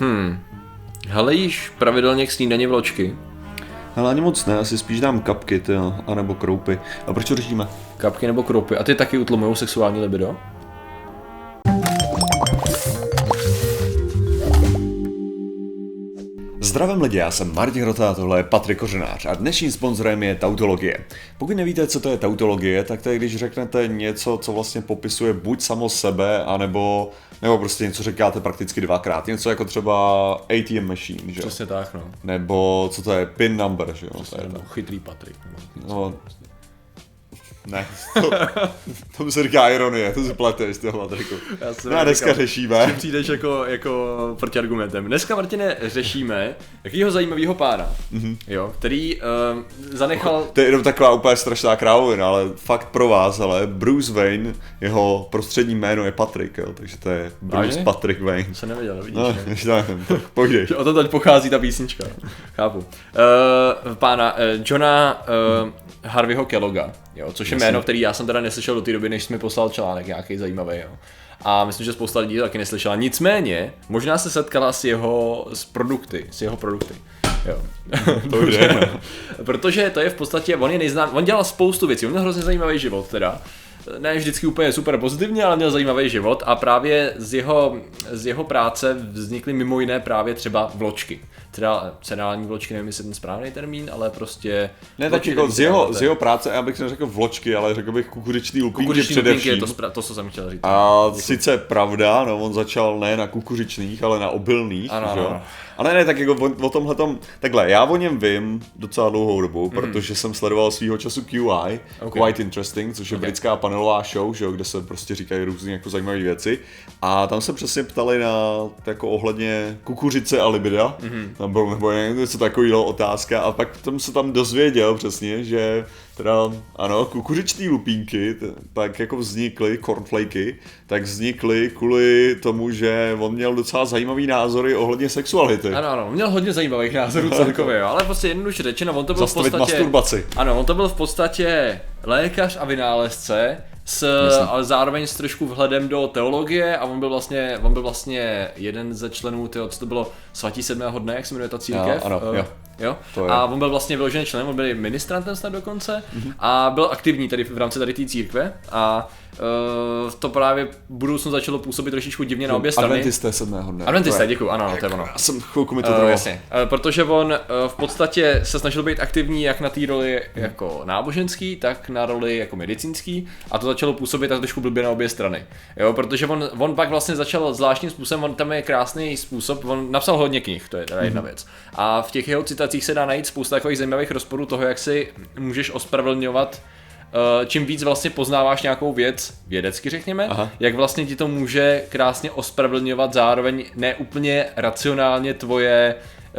Hmm. Hele, jíš pravidelně k snídaní vločky? Hele, ani moc ne, asi spíš dám kapky, ty jo, anebo kroupy. A proč to řešíme? Kapky nebo kroupy. A ty taky utlumují sexuální libido? Zdravím lidi, já jsem Martin Rota, tohle je Patrik Kořenář a dnešním sponzorem je Tautologie. Pokud nevíte, co to je Tautologie, tak to je, když řeknete něco, co vlastně popisuje buď samo sebe, anebo, nebo prostě něco říkáte prakticky dvakrát. Něco jako třeba ATM machine, že jo? Přesně tak, no. Nebo co to je, PIN number, že jo? To je Nebo chytrý Patrik. No. Ne, to, tomu se říká ironie, to si pleteš, toho jsem No a dneska říkal, řešíme. Že přijdeš jako, jako protiargumentem. Dneska, Martine, řešíme jakýho zajímavého pána, mm-hmm. jo, který uh, zanechal... To je jenom taková úplně strašná krávovina, ale fakt pro vás, ale Bruce Wayne, jeho prostřední jméno je Patrick, jo, takže to je Bruce Vážně? Patrick Wayne. Jsem nevěděl, vidíš, No, ne? nevím, tak o to teď pochází ta písnička. Chápu. Uh, pána uh, Johna uh, Harveyho Kelloga, jo, což je jméno, který já jsem teda neslyšel do té doby, než jsi mi poslal článek nějaký zajímavý. Jo. A myslím, že spousta lidí to taky neslyšela. Nicméně, možná se setkala s jeho s produkty, s jeho produkty. Jo. To jde. Protože to je v podstatě, on je nejznám, on dělal spoustu věcí, on měl hrozně zajímavý život teda. Ne vždycky úplně super pozitivně, ale měl zajímavý život a právě z jeho, z jeho práce vznikly mimo jiné právě třeba vločky. Teda cenální vločky, nevím, jestli je ten správný termín, ale prostě... Ne, tak jako z jeho, z jeho práce, já bych neřekl vločky, ale řekl bych kukuřičný lupínky Kukuřiční především. lupínky, je to, spra- to, co jsem chtěl říct. A sice pravda, no on začal ne na kukuřičných, ale na obilných, Ano, že jo? ano. Ale ne, tak jako o, o tomhle tom, takhle, já o něm vím docela dlouhou dobu, Mhm. protože jsem sledoval svýho času QI, Ok. Quite Interesting, což je britská panelová show, že jo, kde se prostě říkají různé jako zajímavé věci. A tam se přesně ptali na jako ohledně kukuřice a libida, Mhm. Tam bylo nebo něco takového otázka a pak tam se tam dozvěděl přesně, že teda ano, kukuřičné lupínky, t- tak jako vznikly, cornflakey, tak vznikly kvůli tomu, že on měl docela zajímavý názory ohledně sexuality. Ano, ano, měl hodně zajímavých názorů celkově, jo, ale prostě jednoduše řečeno, on to byl Zastavit v podstatě... masturbaci. Ano, on to byl v podstatě lékař a vynálezce, s, ale zároveň s trošku vhledem do teologie a on byl vlastně, on byl vlastně jeden ze členů, tyho, co to bylo svatí sedmého dne, jak se jmenuje ta církev. Jo, ano, Eh, jo. Jo? To. A on byl vlastně vyložený členem, on byl ministrantem snad dokonce a byl aktivní tady v rámci tady té církve a uh, to právě v budoucnu začalo působit trošičku divně na obě strany. Adventisté sedmého dne. Adventisté, je- děkuji, ano, ano, to je ono. Já jsem chvilku mi to Uh, jasně, uh, protože on uh, v podstatě se snažil být aktivní jak na té roli jako náboženský, tak na roli jako medicínský a to začalo působit tak trošku blbě na obě strany. Jo, protože on, on pak vlastně začal zvláštním způsobem, on tam je krásný způsob, on napsal hodně knih, to je teda jedna věc. A v těch jeho citacích se dá najít spousta takových zajímavých rozporů toho, jak si můžeš ospravedlňovat čím víc vlastně poznáváš nějakou věc, vědecky řekněme, Aha. jak vlastně ti to může krásně ospravedlňovat zároveň neúplně racionálně tvoje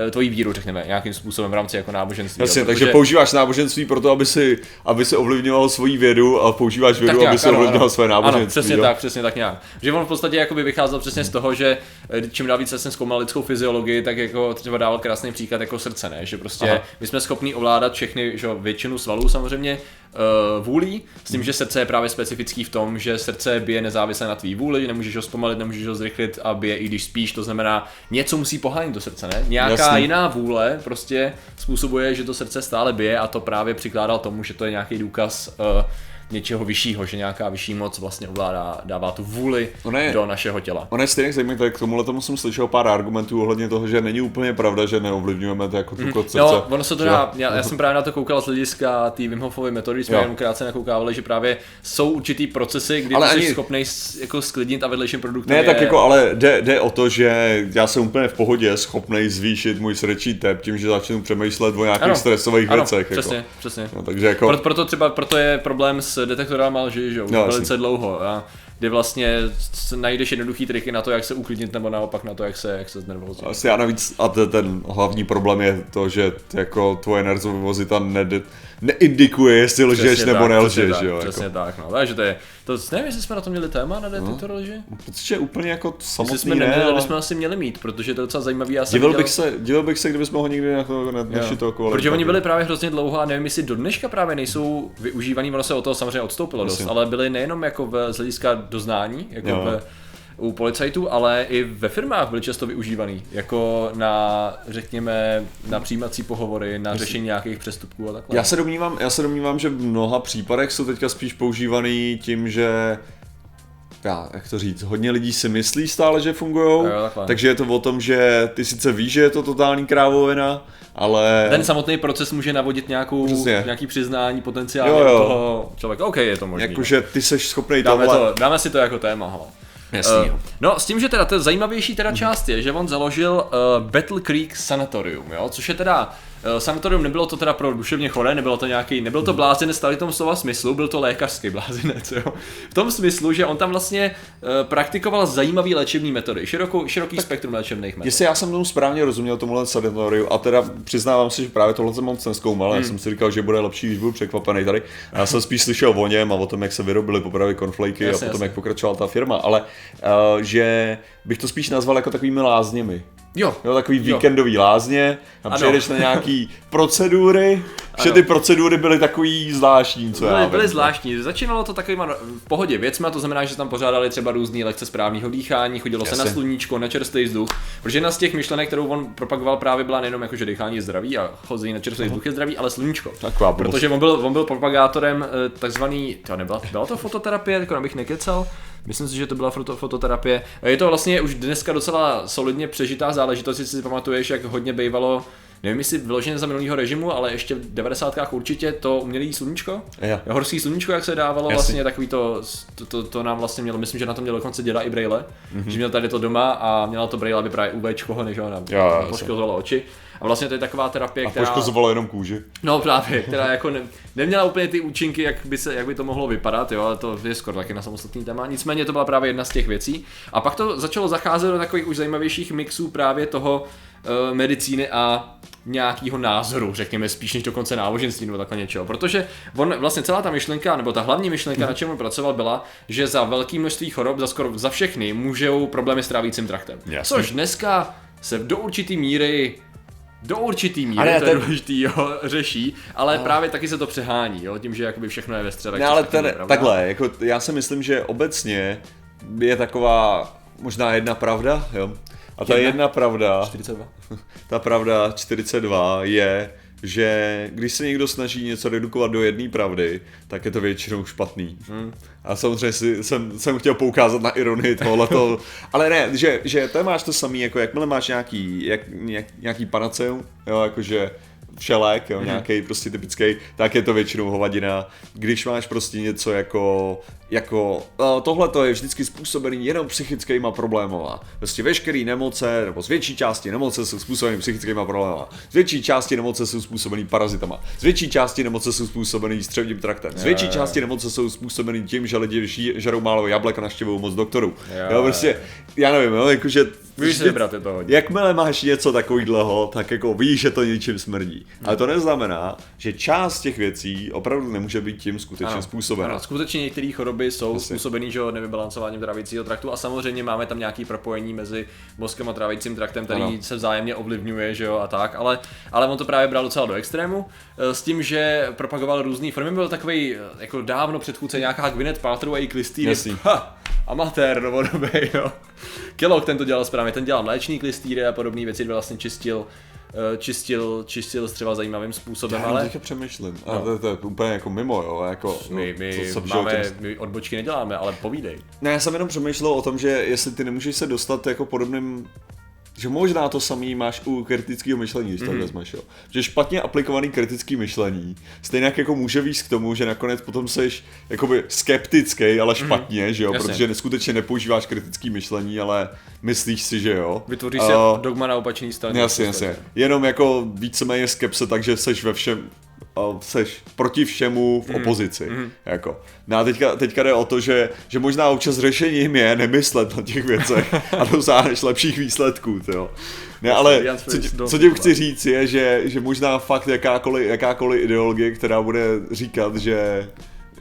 eh, tvoji víru, řekněme, nějakým způsobem v rámci jako náboženství. Jasně, jo, takže protože- používáš náboženství pro to, aby si, aby si ovlivňoval svoji vědu a používáš vědu, nějak, aby si ano, ovlivňoval ano. své náboženství. Ano, přesně jo? tak, přesně tak nějak. Že on v podstatě jakoby vycházel přesně z toho, že eh, čím dál více jsem zkoumal lidskou fyziologii, tak jako třeba dával krásný příklad jako srdce, ne? Že prostě Aha. my jsme schopni ovládat všechny, že většinu svalů samozřejmě uh, vůlí, s tím, že srdce je právě specifický v tom, že srdce bije nezávisle na tvý vůli, nemůžeš ho zpomalit, nemůžeš ho zrychlit a bije i když spíš, to znamená, něco musí pohánit do srdce, ne? Nějaká Jasný. jiná vůle prostě způsobuje, že to srdce stále bije a to právě přikládal tomu, že to je nějaký důkaz uh, něčeho vyššího, že nějaká vyšší moc vlastně ovládá, dává tu vůli Ono je- do našeho těla. Ono je stejně zajímavé, tak k tomuhle tomu jsem slyšel pár argumentů ohledně toho, že není úplně pravda, že neovlivňujeme to jako tu srdce. No, ono se to Že- dá, já, já jsem právě na to koukal z hlediska té Wim Hofovy metody, jsme Jo. jenom krátce nakoukávali, že právě jsou určitý procesy, kdy Ale jsi ani- schopný jako sklidnit a vedlejším produktem Ne, je... tak jako, ale jde, jde o to, že já jsem úplně v pohodě schopný zvýšit můj srdečí tep tím, že začnu přemýšlet o nějakých Ano, stresových ano, věcech. přesně, Jako. přesně. No, takže jako, Proto, proto třeba, proto je problém s detektorama lži, že jo, No, velice jasně. dlouho, a kdy vlastně najdeš jednoduchý triky na to, jak se uklidnit, nebo naopak na to, jak se, jak se znervozit. Asi já navíc, a te- ten hlavní problém je to, že jako tvoje nervozita ned, neindikuje, jestli lžeš Přesně nebo tak, nelžeš, přesně tak, jo. Přesně Jako. tak, no. Takže to je, to, nevím, jestli jsme na to měli téma na detektor lži? Protože úplně jako Jestli samotný jsme ne, neměli, ale bychom asi měli mít, protože to je docela zajímavý. Já divil viděl- bych, se, divil bych se, kdybychom ho nikdy jako ne, Jo. nešitokovali. Protože oni byli právě hrozně dlouho a nevím, jestli do dneška právě nejsou využívaný, ono se od toho samozřejmě odstoupilo dost, ale byli nejenom jako v, z hlediska doznání, jako Jo. v, u policajtů, ale i ve firmách byly často využívaný, jako na, řekněme, na přijímací pohovory, na řešení nějakých přestupků a takhle. Já se domnívám, já se domnívám, že v mnoha případech jsou teďka spíš používaný tím, že já, jak to říct, hodně lidí si myslí stále, že fungují, takže je to o tom, že ty sice víš, že je to totální krávovina, ale... Ten samotný proces může navodit nějakou, Přesně. nějaký přiznání potenciálně jo, jo. toho člověka. OK, je to možné. Jakože ty seš schopný dáme, tohle... to, dáme si to jako téma. Hala. Jasný, uh, no s tím, že teda to zajímavější teda část je, že on založil uh, Battle Creek Sanatorium, jo, což je teda sanatorium nebylo to teda pro duševně choré, nebylo to nějaký, nebyl to blázinec v tom slova smyslu, byl to lékařský blázinec, jo. V tom smyslu, že on tam vlastně uh, praktikoval zajímavý léčebný metody, širokou, široký tak spektrum léčebných metod. Jestli já jsem tomu správně rozuměl tomuhle sanatoriu, a teda přiznávám si, že právě tohle jsem moc neskoumal, hmm. já jsem si říkal, že bude lepší, když budu překvapený tady. Já jsem spíš slyšel o něm a o tom, jak se vyrobili popravy konflejky a potom, jasně. jak pokračovala ta firma, ale uh, že bych to spíš nazval jako takovými lázněmi. Jo. jo takový jo. víkendový lázně, tam ano. přijedeš na nějaký procedury, že ty procedury byly takový zvláštní, co byly, já byly zvláštní. Začínalo to takovýma v pohodě věcmi, to znamená, že tam pořádali třeba různé lekce správného dýchání, chodilo Jasně. se na sluníčko, na čerstvý vzduch, protože jedna z těch myšlenek, kterou on propagoval právě byla nejenom jako, že dýchání je zdraví a chození na čerstvý vzduch je zdraví, ale sluníčko. Taková protože on byl, on byl propagátorem eh, takzvaný, to nebyla, byla to fototerapie, jako abych nekecal, Myslím si, že to byla foto, fototerapie. Je to vlastně už dneska docela solidně přežitá záležitost, jestli si pamatuješ, jak hodně bývalo nevím jestli vyloženě za minulého režimu, ale ještě v 90. určitě to umělý sluníčko. Ja. Horský sluníčko, jak se dávalo, Jasný. vlastně takový to, to, to, to, nám vlastně mělo, myslím, že na to měl dokonce děda i Braille, mm-hmm. že měl tady to doma a měla to Braille, aby právě UVčko než ho poškozovalo oči. A vlastně to je taková terapie, a která... poškozovalo jenom kůži. No právě, která jako ne, neměla úplně ty účinky, jak by, se, jak by to mohlo vypadat, jo, ale to je skoro taky na samostatný téma. Nicméně to byla právě jedna z těch věcí. A pak to začalo zacházet do takových už zajímavějších mixů právě toho uh, medicíny a nějakého názoru, řekněme spíš než dokonce náboženství nebo takhle něčeho. Protože on vlastně celá ta myšlenka, nebo ta hlavní myšlenka, hmm. na čem on pracoval, byla, že za velké množství chorob, za skoro za všechny, můžou problémy s trávicím traktem. Jasně. Což dneska se do určitý míry do určitý míry, ale to je ten... důležitý, jo, řeší, ale no. právě taky se to přehání, jo, tím, že jakoby všechno je ve středech. Ne, ale ten, takhle, jako já si myslím, že obecně je taková možná jedna pravda, jo. A ta jedna, jedna pravda, 42. ta pravda 42 je, že když se někdo snaží něco redukovat do jedné pravdy, tak je to většinou špatný. Hmm. A samozřejmě si, jsem, jsem chtěl poukázat na ironii tohoto, ale ne, že, že to máš to samý, jako jakmile máš nějaký, jak, nějak, nějaký panaceum, jo, jakože všelek, jo, mm-hmm. nějaký prostě typický, tak je to většinou hovadina. Když máš prostě něco jako, jako uh, tohle to je vždycky způsobený jenom psychickýma problémova. Prostě veškeré nemoce, nebo z větší části nemoce jsou způsobený psychickýma problémova. Z větší části nemoce jsou způsobený parazitama. Z větší části nemoce jsou způsobený střevním traktem. Z větší části nemoce jsou způsobený tím, že lidi žerou málo jablek a naštěvují moc doktorů. Jo, prostě, já nevím, jo, jakože Víš vybrat, je to hodně. Jakmile máš něco takového, tak jako víš, že to něčím smrdí. Ale to neznamená, že část těch věcí opravdu nemůže být tím skutečně ano. způsobena. Ano, skutečně některé choroby jsou Asi. způsobený že nevybalancováním trávicího traktu a samozřejmě máme tam nějaký propojení mezi mozkem a trávicím traktem, který ano. se vzájemně ovlivňuje, že jo, a tak, ale, ale on to právě bral docela do extrému, eh, s tím, že propagoval různé formy, byl takový eh, jako dávno předchůdce nějaká Gwyneth Paltrow a její klistýry. Ha, amatér novodobý, jo. Kellogg ten to dělal správně, ten dělal mléčný klistýry a podobné věci, vlastně čistil čistil, čistil třeba zajímavým způsobem, Já ale... Já přemýšlím, no. a to, to, je úplně jako mimo, jo, jako... My, my, co, máme, tím... my odbočky neděláme, ale povídej. Ne, já jsem jenom přemýšlel o tom, že jestli ty nemůžeš se dostat jako podobným že možná to samý máš u kritického myšlení, když to mm-hmm. vezmeš, jo. Že špatně aplikovaný kritický myšlení stejně jako může víc k tomu, že nakonec potom seš jakoby skeptický, ale mhm. špatně, mm-hmm. že jo, Jasně. protože neskutečně nepoužíváš kritický myšlení, ale myslíš si, že jo. Vytvoříš uh, si dogma na opačný straně. Jasně, jasně. Jenom jako víceméně skepse, takže seš ve všem, seš proti všemu v mhm. opozici. Mm. Jako. No a teďka, teďka jde o to, že, že možná občas řešením je nemyslet na těch věcech a dosáhneš lepších výsledků. Jo. Ne, ale co, co tím chci říct je, že, že možná fakt jakákoliv, jakákoliv ideologie, která bude říkat, že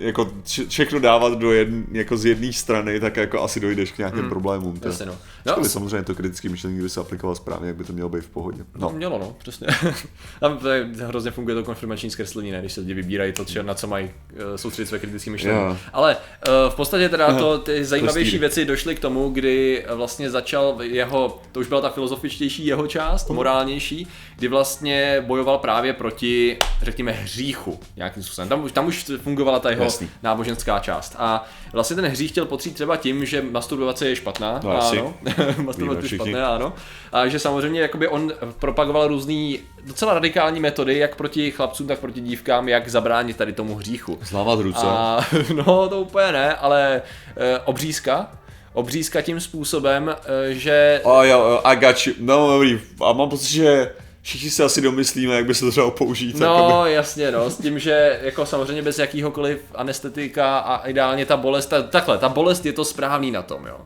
jako vše- všechno dávat do jedn, jako z jedné strany, tak jako asi dojdeš k nějakým problémům. to. Jasně, no. No, No, samozřejmě to kritické myšlení, kdyby se aplikoval správně, jak by to mělo být v pohodě. No. No. Mělo, no, přesně. Tam hrozně funguje to konfirmační zkreslení, ne, když se lidi vybírají to, či- na co mají uh, soustředit své kritické myšlení. Jo. Ale uh, v podstatě teda to, ty zajímavější věci došly k tomu, kdy eh, vlastně začal jeho, to už byla ta filozofičtější jeho část, morálnější, kdy vlastně bojoval právě proti, řekněme, hříchu nějakým způsobem. Tam, tam už fungovala ta jeho Jasný. náboženská část. A vlastně ten hřích chtěl potřít třeba tím, že masturbace je špatná. No, ano. Masturbovat je špatné, ano. A že samozřejmě jakoby on propagoval různý docela radikální metody, jak proti chlapcům, tak proti dívkám, jak zabránit tady tomu hříchu. Zlámat ruce. A no, to úplně ne, ale e, obřízka. Obřízka tím způsobem, e, že A jo, jo, I got you. No, dobrý. A mám pocit, že všichni si asi domyslíme, jak by se to dalo použít. jakoby. No, jasně, no, s tím, že jako samozřejmě bez jakýhokoliv anestetika a ideálně ta bolest, ta, takhle, ta bolest je to správný na tom, jo.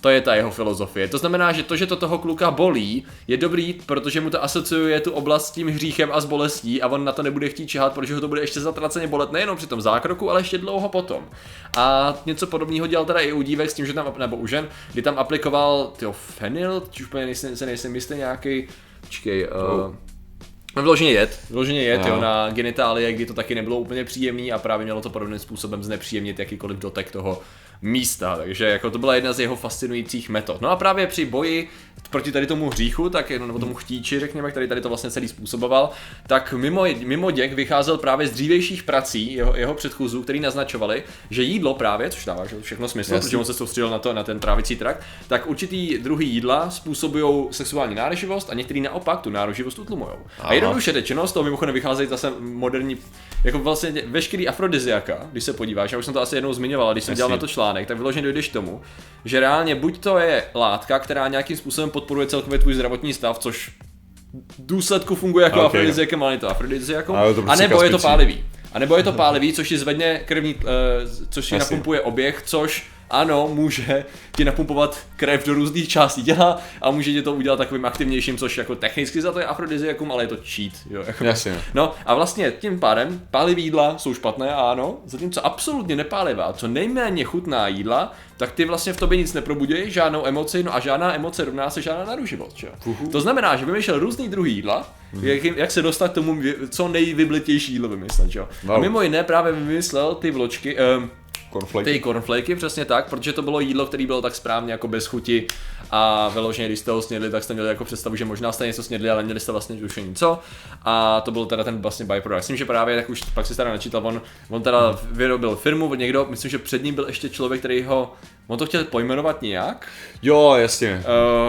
To je ta jeho filozofie. To znamená, že to, že to toho kluka bolí, je dobrý, protože mu to asociuje tu oblast s tím hříchem a s bolestí a on na to nebude chtít čehat, protože ho to bude ještě zatraceně bolet nejenom při tom zákroku, ale ještě dlouho potom. A něco podobného dělal teda i u dívek s tím, že tam, nebo u žen, kdy tam aplikoval tyjo, fenyl, či úplně nejsem, se nejsem jistý nějaký, počkej, uh, No vyloženě jed, vyloženě jed, Jo. jo, na genitálie, kdy to taky nebylo úplně příjemný a právě mělo to podobným způsobem znepříjemnit jakýkoliv dotek toho místa, takže jako to byla jedna z jeho fascinujících metod. No a právě při boji proti tady tomu hříchu, tak nebo tomu chtíči, řekněme, který tady to vlastně celý způsoboval, tak mimo, mimo děk vycházel právě z dřívějších prací jeho, jeho předchůzů, který naznačovali, že jídlo právě, což dává že všechno smysl, Jasný. protože on se soustředil na, to, na ten trávicí trakt, tak určitý druhy jídla způsobují sexuální náruživost a některý naopak tu náruživost utlumujou. A jednoduše řečeno, z toho mimochodem vycházejí zase moderní, jako vlastně veškerý afrodiziaka, když se podíváš, já už jsem to asi jednou zmiňoval, když jsem dělal Jasný. na to článek, tak vyloženě dojdeš k tomu, že reálně buď to je látka, která nějakým způsobem podporuje celkově tvůj zdravotní stav, což v důsledku funguje jako Ok. okay. afrodiziakem, ale je to afrodiziakum, Ale je to a prostě nebo je to kaspicí. pálivý. A nebo je to pálivý, což ti zvedne krevní, uh, což ti napumpuje oběh, což ano, může ti napumpovat krev do různých částí těla a může ti to udělat takovým aktivnějším, což jako technicky za to je afrodiziakum, ale je to cheat. Jo, jako. Jasně. No a vlastně tím pádem pálivý jídla jsou špatné, ano, zatímco absolutně nepálivá, co nejméně chutná jídla, tak ty vlastně v tobě nic neprobudějí, žádnou emoci, no a žádná emoce rovná se žádná naruživost, čo? To znamená, že vymýšlel různý druhý jídla, jak, jak, se dostat k tomu co nejvyblitější jídlo vymyslet? A Wow. mimo jiné právě vymyslel ty vločky, um, Cornflakes. ty cornflakey, přesně tak, protože to bylo jídlo, které bylo tak správně jako bez chuti a vyloženě, když jste ho snědli, tak jste měli jako představu, že možná jste něco snědli, ale měli jste vlastně tušení co. A to byl teda ten vlastně byproduct. Myslím, že právě, tak už pak si teda načítal, on, on teda vyrobil firmu, někdo, myslím, že před ním byl ještě člověk, který ho, on to chtěl pojmenovat nějak, Jo, jasně.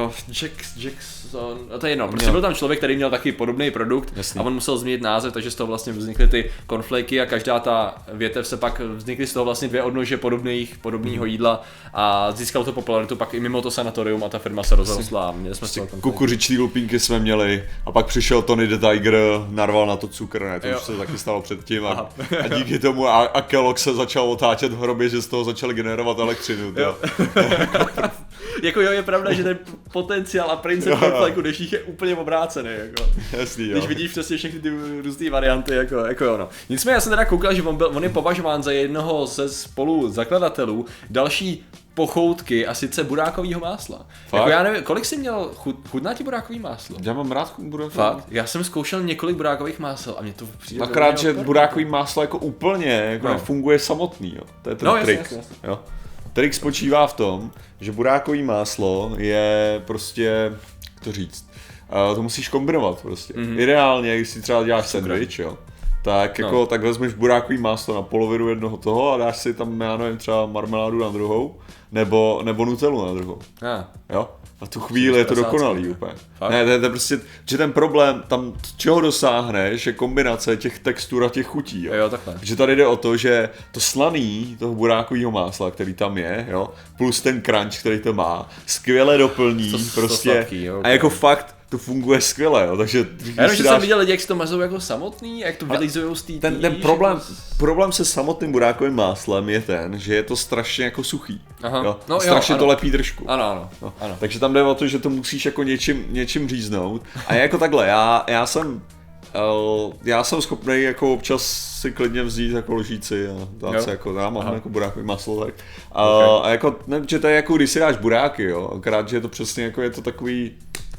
Uh, Jack, Jackson, a to je jedno, prostě Měl. byl tam člověk, který měl taky podobný produkt Jasný. a on musel změnit název, takže z toho vlastně vznikly ty cornflakey a každá ta větev se pak vznikly z toho vlastně dvě odnože podobných, podobného jídla a získal to popularitu pak i mimo to sanatorium a ta firma se rozrostla měli jsme. Kukuřičný lupínky jsme měli a pak přišel Tony the Tiger, narval na to cukr, ne, to Jo. už se taky stalo předtím a, Aha. a díky tomu a, a Kellogg se začal otáčet v hrobě, že z toho začali generovat elektřinu. Jo. Jako jo, je pravda, že ten potenciál a princip cornflakeu dnešních je úplně obrácený, jako. Jasný, jo. Když vidíš přesně všechny ty různé varianty, jako, jako jo, no. Nicméně já jsem teda koukal, že on, byl, on je považován za jednoho ze spolu zakladatelů další pochoutky a sice burákového másla. Fakt? Jako já nevím, kolik jsi měl, chut, chutná ti burákový máslo? Já mám rád burákový. Fakt? Já jsem zkoušel několik burákových másel a mě to přijde Akorát, že burákový máslo jako úplně jako No. nefunguje samotný, jo. To je ten No, trik. jasně, jasně. Jo. Trik spočívá v tom, že burákový máslo je prostě, jak to říct, uh, to musíš kombinovat prostě. Mm-hmm. Ideálně, když si třeba děláš sandwich, jo, tak jako No. tak vezmeš burákový máslo na polovinu jednoho toho a dáš si tam, já nevím, třeba marmeládu na druhou, nebo, nebo nutelu na druhou. Ah. Jo? Na tu chvíli je to dokonalý úplně. Fakt? Ne, to je, to je prostě, že ten problém, tam čeho dosáhneš, je kombinace těch textur a těch chutí. Jo? Jo, takhle. Že tady jde o to, že to slaný toho burákového másla, který tam je, jo, plus ten crunch, který to má, skvěle doplní To- to prostě sladký, jo, a ok. jako fakt to funguje skvěle, jo, takže Já že jsem viděl lidi, jak si to mazou jako samotný, jak to vylizujou z té ten, ten problém, problém se samotným burákovým máslem je ten, že je to strašně jako suchý. Aha. Jo? No jo, strašně ano. to lepí držku. Ano, ano, No. ano. Takže tam jde o to, že to musíš jako něčím, něčím říznout. A jako takhle, já, já jsem Uh, já jsem schopný jako občas si klidně vzít jako lžíci a dát Jo. si jako, já mám Aha. jako burákový maslo, tak. A, Ok. a jako, ne, že to je jako když si dáš buráky, jo, akorát, že je to přesně jako, je to takový,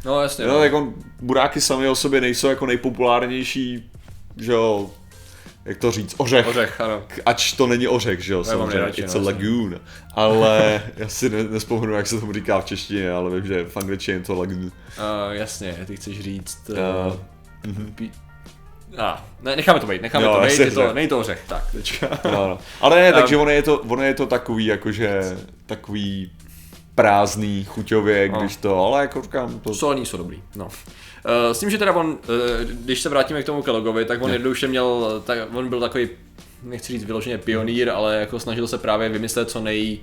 No jasně. jo, No, jako buráky sami o sobě nejsou jako nejpopulárnější, že jo, jak to říct, ořech. Ořech, ano. Ač to není ořech, že jo, mám samozřejmě, nejradši, it's no, a lagoon, ale já si ne, nespomenu, jak se tomu říká v češtině, ale vím, že v angličtině je to lagoon. Uh, jasně, ty chceš říct... Uh, Uh, pí... A, ne, necháme to být, necháme Jo, to být, je to, není to ořech, tak, teďka. No, no. Ale ne, takže Um, ono je to, ono je to takový, jakože, takový prázdný chuťově, No. když to, ale jako říkám, to... Solní jsou dobrý, no. Uh, s tím, že teda on, uh, když se vrátíme k tomu Kellogovi, tak on jednoduše měl, tak, on byl takový, nechci říct vyloženě pionýr, ale jako snažil se právě vymyslet co nej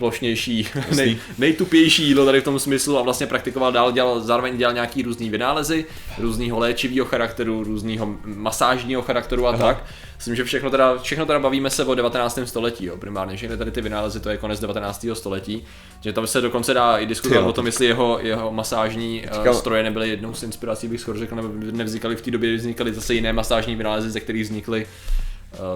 plošnější, nej, nejtupější jídlo tady v tom smyslu a vlastně praktikoval dál, dělal, zároveň dělal nějaký různý vynálezy, různýho léčivého charakteru, různýho masážního charakteru a tak. Myslím, že všechno teda, všechno teda bavíme se o 19. století, jo, primárně, všechny tady ty vynálezy, to je konec 19. století, že tam se dokonce dá i diskutovat o tom, jestli jeho, jeho masážní Říkal- stroje nebyly jednou z inspirací, bych skoro řekl, nebo nevznikaly v té době, kdy vznikaly zase jiné masážní vynálezy, ze kterých vznikly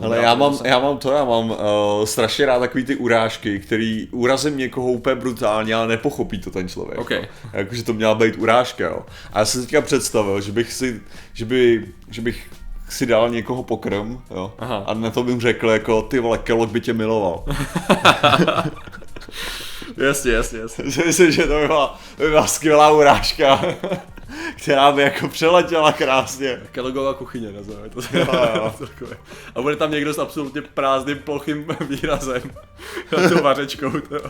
Ale já mám, já mám to, já mám uh, strašně rád takový ty urážky, který urazím někoho úplně brutálně, ale nepochopí to ten člověk. Ok. Jo. Jakože to měla být urážka, jo. A já jsem si teďka představil, že bych si, že by, že bych si dal někoho pokrm, jo. Aha. A na to bych řekl jako, ty vole, Kellogg by tě miloval. Jasně, jasně, jasně. Myslím, že to by byla, by byla skvělá urážka, která by jako přeletěla krásně. Kelloggova kuchyně nazveme to. Jo, jo. Takové. A bude tam někdo s absolutně prázdným plochým výrazem. Na tou vařečkou. To.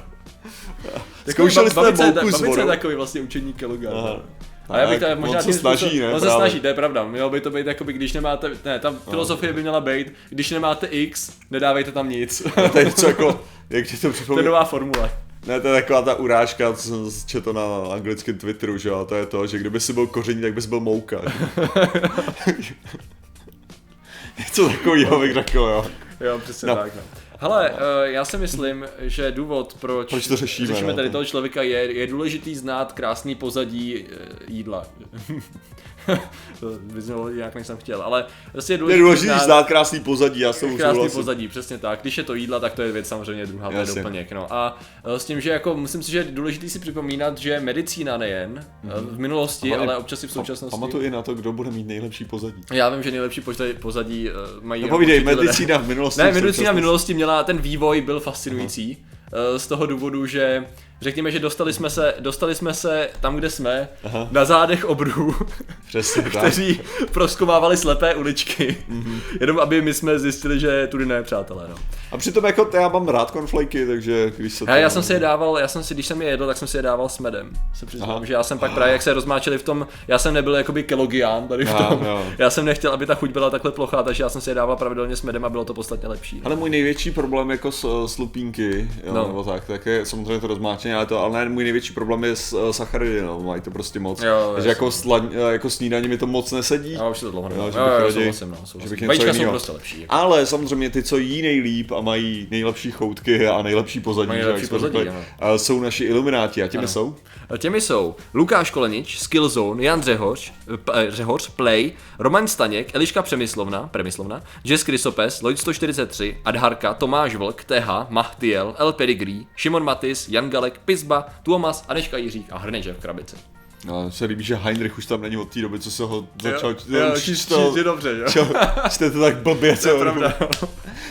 Zkoušeli jste mouku s babice je vodou? takový vlastně učení Kellogga. No. A já bych to možná se snaží, způsobem- ne, On se právě. snaží, to je pravda. Mělo by to být jakoby, když nemáte, ne, tam filozofie by měla být, když nemáte X, nedávejte tam nic. To je něco jako, jak ti to to je připomíná. nová formule. Ne, to je taková ta urážka, co jsem četl na anglickém Twitteru, že jo, to je to, že kdyby si byl koření, tak bys byl mouka. Něco takového bych řekl, jo. Jo, přesně No. tak. No. Hele, uh, já si myslím, že důvod, proč, Proč to řešíme, řešíme no, tady to- toho člověka, je, je důležitý znát krásný pozadí eh, jídla. to by znělo jinak, než jsem chtěl, ale prostě je Je důležitý, důležitý znát krásný pozadí, já tou Krásný souhlasím. pozadí, přesně tak. Když je to jídla, tak to je věc samozřejmě druhá, to je doplněk. No. A eh, s tím, že jako myslím si, že je důležitý si připomínat, že medicína nejen eh, v minulosti, Hlavně ale občas i v současnosti. Pamatuj i na to, kdo bude mít nejlepší pozadí. Já vím, že nejlepší pozadí, uh, mají. No povídej, medicína v minulosti. Ne, medicína v minulosti měla, ten vývoj byl fascinující. eh, Z toho důvodu, že řekněme, že dostali jsme se, dostali jsme se tam, kde jsme, Aha. na zádech obrů, Přesně tak. kteří proskomávali slepé uličky, Mhm. jenom aby my jsme zjistili, že tudy ne, přátelé. No. A přitom jako já mám rád konflejky, takže když se to... Já, já jsem si je dával, já jsem si, když jsem je jedl, tak jsem si je dával s medem. Se přiznám, Aha. že já jsem pak právě, jak se rozmáčeli v tom, já jsem nebyl jakoby kelogián tady v Aha, tom. jo. Já jsem nechtěl, aby ta chuť byla takhle plochá, takže já jsem si je dával pravidelně s medem a bylo to podstatně lepší. Ale můj největší problém jako s, s lupínky, jo, No. no. nebo tak, tak je samozřejmě to rozmáčení, ale to, ale ne, můj největší problém je s uh, sacharidy, no, mají to prostě moc. Jo, Takže jako, sla, jako snídaní mi to moc nesedí. Já už to dlouho nevím. že Jo, bych jo, raději- souhlasím, no, že souhlasím. bych něco Vajíčka jsou jinýho. prostě lepší. Ale samozřejmě ty, co jí nejlíp a mají nejlepší choutky a nejlepší pozadí, Mají že, nejlepší pozadí, řekli, a jsou naši ilumináti a těmi Ano. jsou? Těmi jsou Lukáš Kolenič, Skillzone, Jan Řehoř, p- eh, Řehoř, Play, Roman Staněk, Eliška Přemyslovna, Premislovna, Jess Krysopes, Lloyd 143, Adharka, Tomáš Vlk, TH, Mahtiel, El Pedigree, Šimon Matis, Jan Galek, Pizba, Tuomas, Aneška Jiřík a Hrneče v krabici. No, se líbí, že Heinrich už tam není od té doby, co se ho začal jo, už číst- to- číst je dobře, jo? Čo, to tak blbě, co pravda.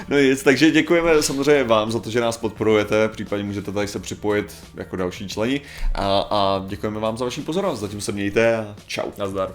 No nic, takže děkujeme samozřejmě vám za to, že nás podporujete, případně můžete tady se připojit jako další členi a, a děkujeme vám za vaši pozornost, zatím se mějte a čau. Nazdar.